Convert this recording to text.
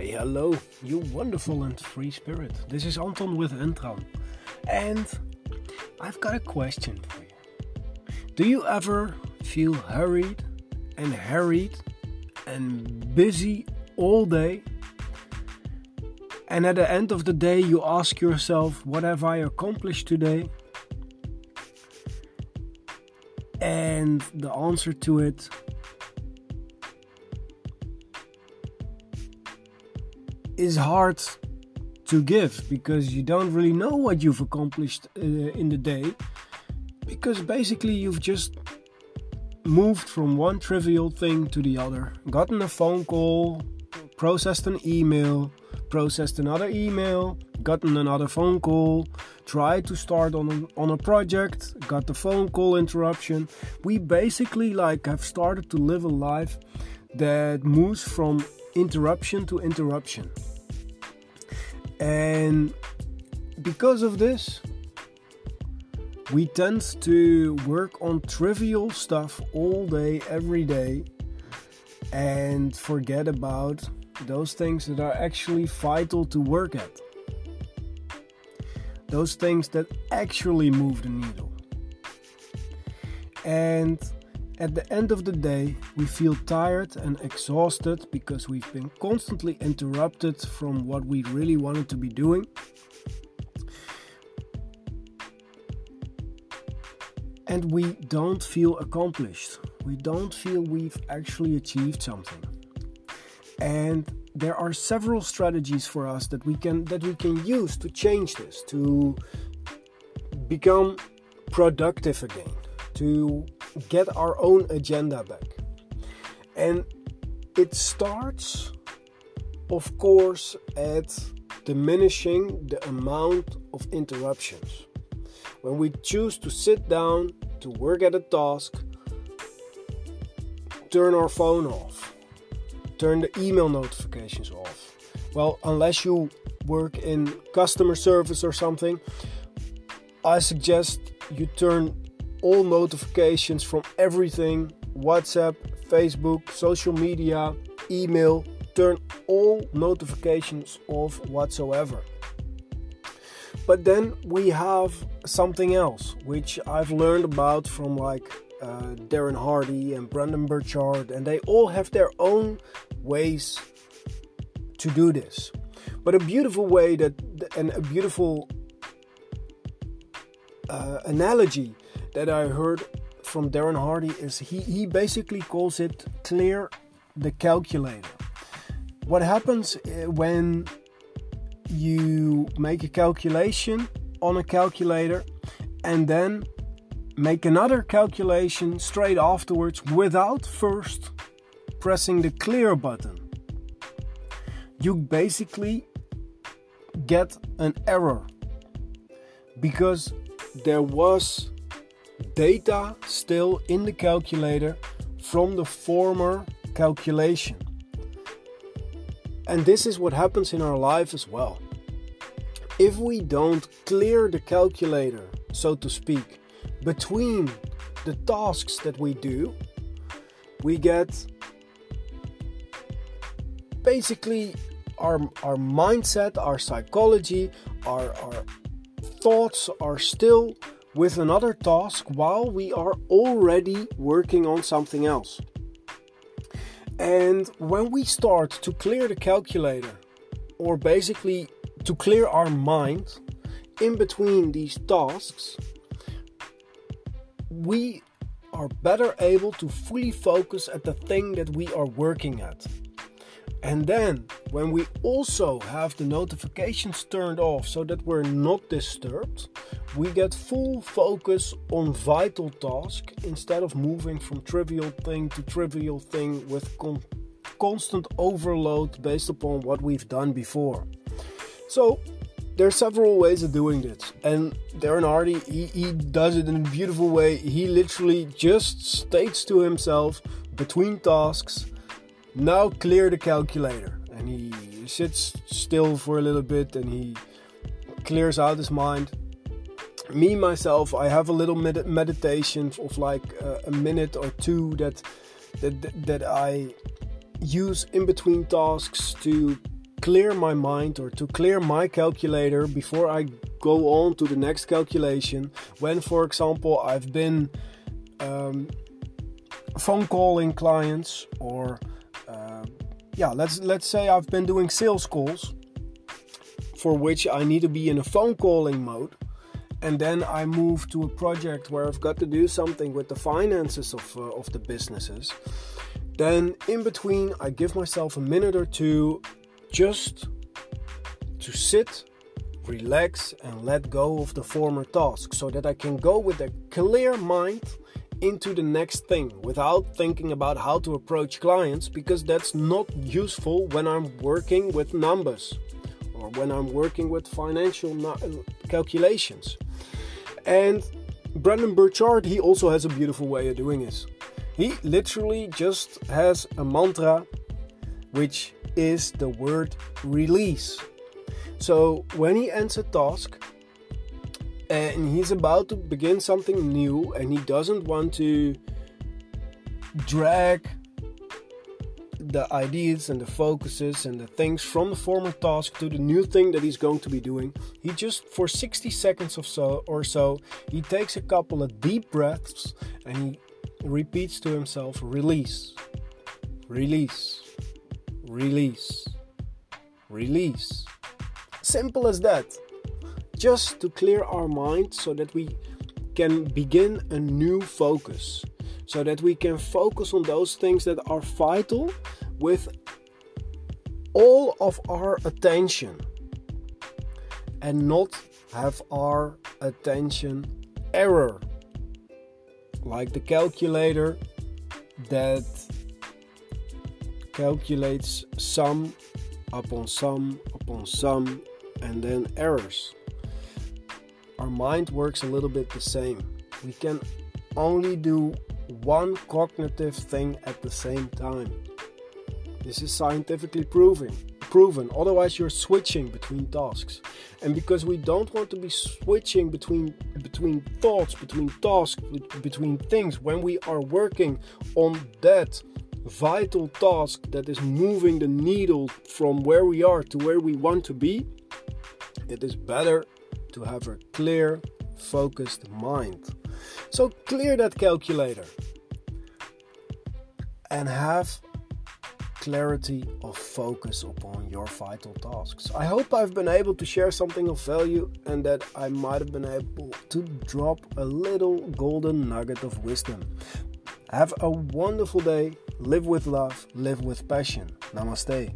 Hey, hello, you wonderful and free spirit. This is Anton with Entran. And I've got a question for you. Do you ever feel hurried and harried and busy all day? And at the end of the day, you ask yourself, What have I accomplished today? And the answer to it is hard to give because you don't really know what you've accomplished uh, in the day because basically you've just moved from one trivial thing to the other gotten a phone call processed an email processed another email gotten another phone call tried to start on a, on a project got the phone call interruption. We basically like have started to live a life that moves from interruption to interruption and because of this, we tend to work on trivial stuff all day, every day, and forget about those things that are actually vital to work at. Those things that actually move the needle. And at the end of the day, we feel tired and exhausted because we've been constantly interrupted from what we really wanted to be doing. And we don't feel accomplished. We don't feel we've actually achieved something. And there are several strategies for us that we can that we can use to change this, to become productive again, to get our own agenda back. And it starts, of course, at diminishing the amount of interruptions. When we choose to sit down to work at a task, turn our phone off, turn the email notifications off. Well, unless you work in customer service or something, I suggest you turn all notifications from everything WhatsApp, Facebook, social media, email. Turn all notifications off whatsoever. But then we have something else, which I've learned about from like uh, Darren Hardy and Brendon Burchard, and they all have their own ways to do this. But a beautiful way that, and a beautiful uh, analogy that I heard from Darren Hardy is he, he basically calls it clear the calculator. What happens eh, when you make a calculation on a calculator and then make another calculation straight afterwards without first pressing the clear button? You basically get an error because there was data still in the calculator from the former calculation. And this is what happens in our life as well. If we don't clear the calculator, so to speak, between the tasks that we do, we get basically our, our mindset, our psychology, our, our thoughts are still with another task while we are already working on something else. And when we start to clear the calculator, or basically to clear our mind in between these tasks, we are better able to fully focus at the thing that we are working at. And then, when we also have the notifications turned off so that we're not disturbed, we get full focus on vital task instead of moving from trivial thing to trivial thing with con- constant overload based upon what we've done before. So, there are several ways of doing this, and Darren Hardy he, he does it in a beautiful way. He literally just states to himself between tasks now clear the calculator. And he sits still for a little bit and he clears out his mind. Me, myself, I have a little med- meditation of like uh, a minute or two that, that, that I use in between tasks to clear my mind or to clear my calculator before I go on to the next calculation. When, for example, I've been um, phone calling clients or uh, yeah, let's let's say I've been doing sales calls for which I need to be in a phone calling mode and then I move to a project where I've got to do something with the finances of, uh, of the businesses, then in between I give myself a minute or two just to sit, relax, and let go of the former task so that I can go with a clear mind into the next thing without thinking about how to approach clients because that's not useful when I'm working with numbers or when I'm working with financial uh, calculations. And Brendon Burchard, he also has a beautiful way of doing this. He literally just has a mantra which is the word release. So when he ends a task and he's about to begin something new and he doesn't want to drag the ideas and the focuses and the things from the former task to the new thing that he's going to be doing. He just for 60 seconds or so or so, he takes a couple of deep breaths and he repeats to himself release. Release. Release. Release. Simple as that. Just to clear our mind so that we can begin a new focus so that we can focus on those things that are vital with all of our attention and not have our attention error like the calculator that calculates sum upon sum upon sum and then errors our mind works a little bit the same we can only do one cognitive thing at the same time. This is scientifically proven. Proven. Otherwise, you're switching between tasks, and because we don't want to be switching between between thoughts, between tasks, between things when we are working on that vital task that is moving the needle from where we are to where we want to be, it is better to have a clear, focused mind. So clear that calculator and have clarity of focus upon your vital tasks. I hope I've been able to share something of value and that I might have been able to drop a little golden nugget of wisdom. Have a wonderful day. Live with love, live with passion. Namaste.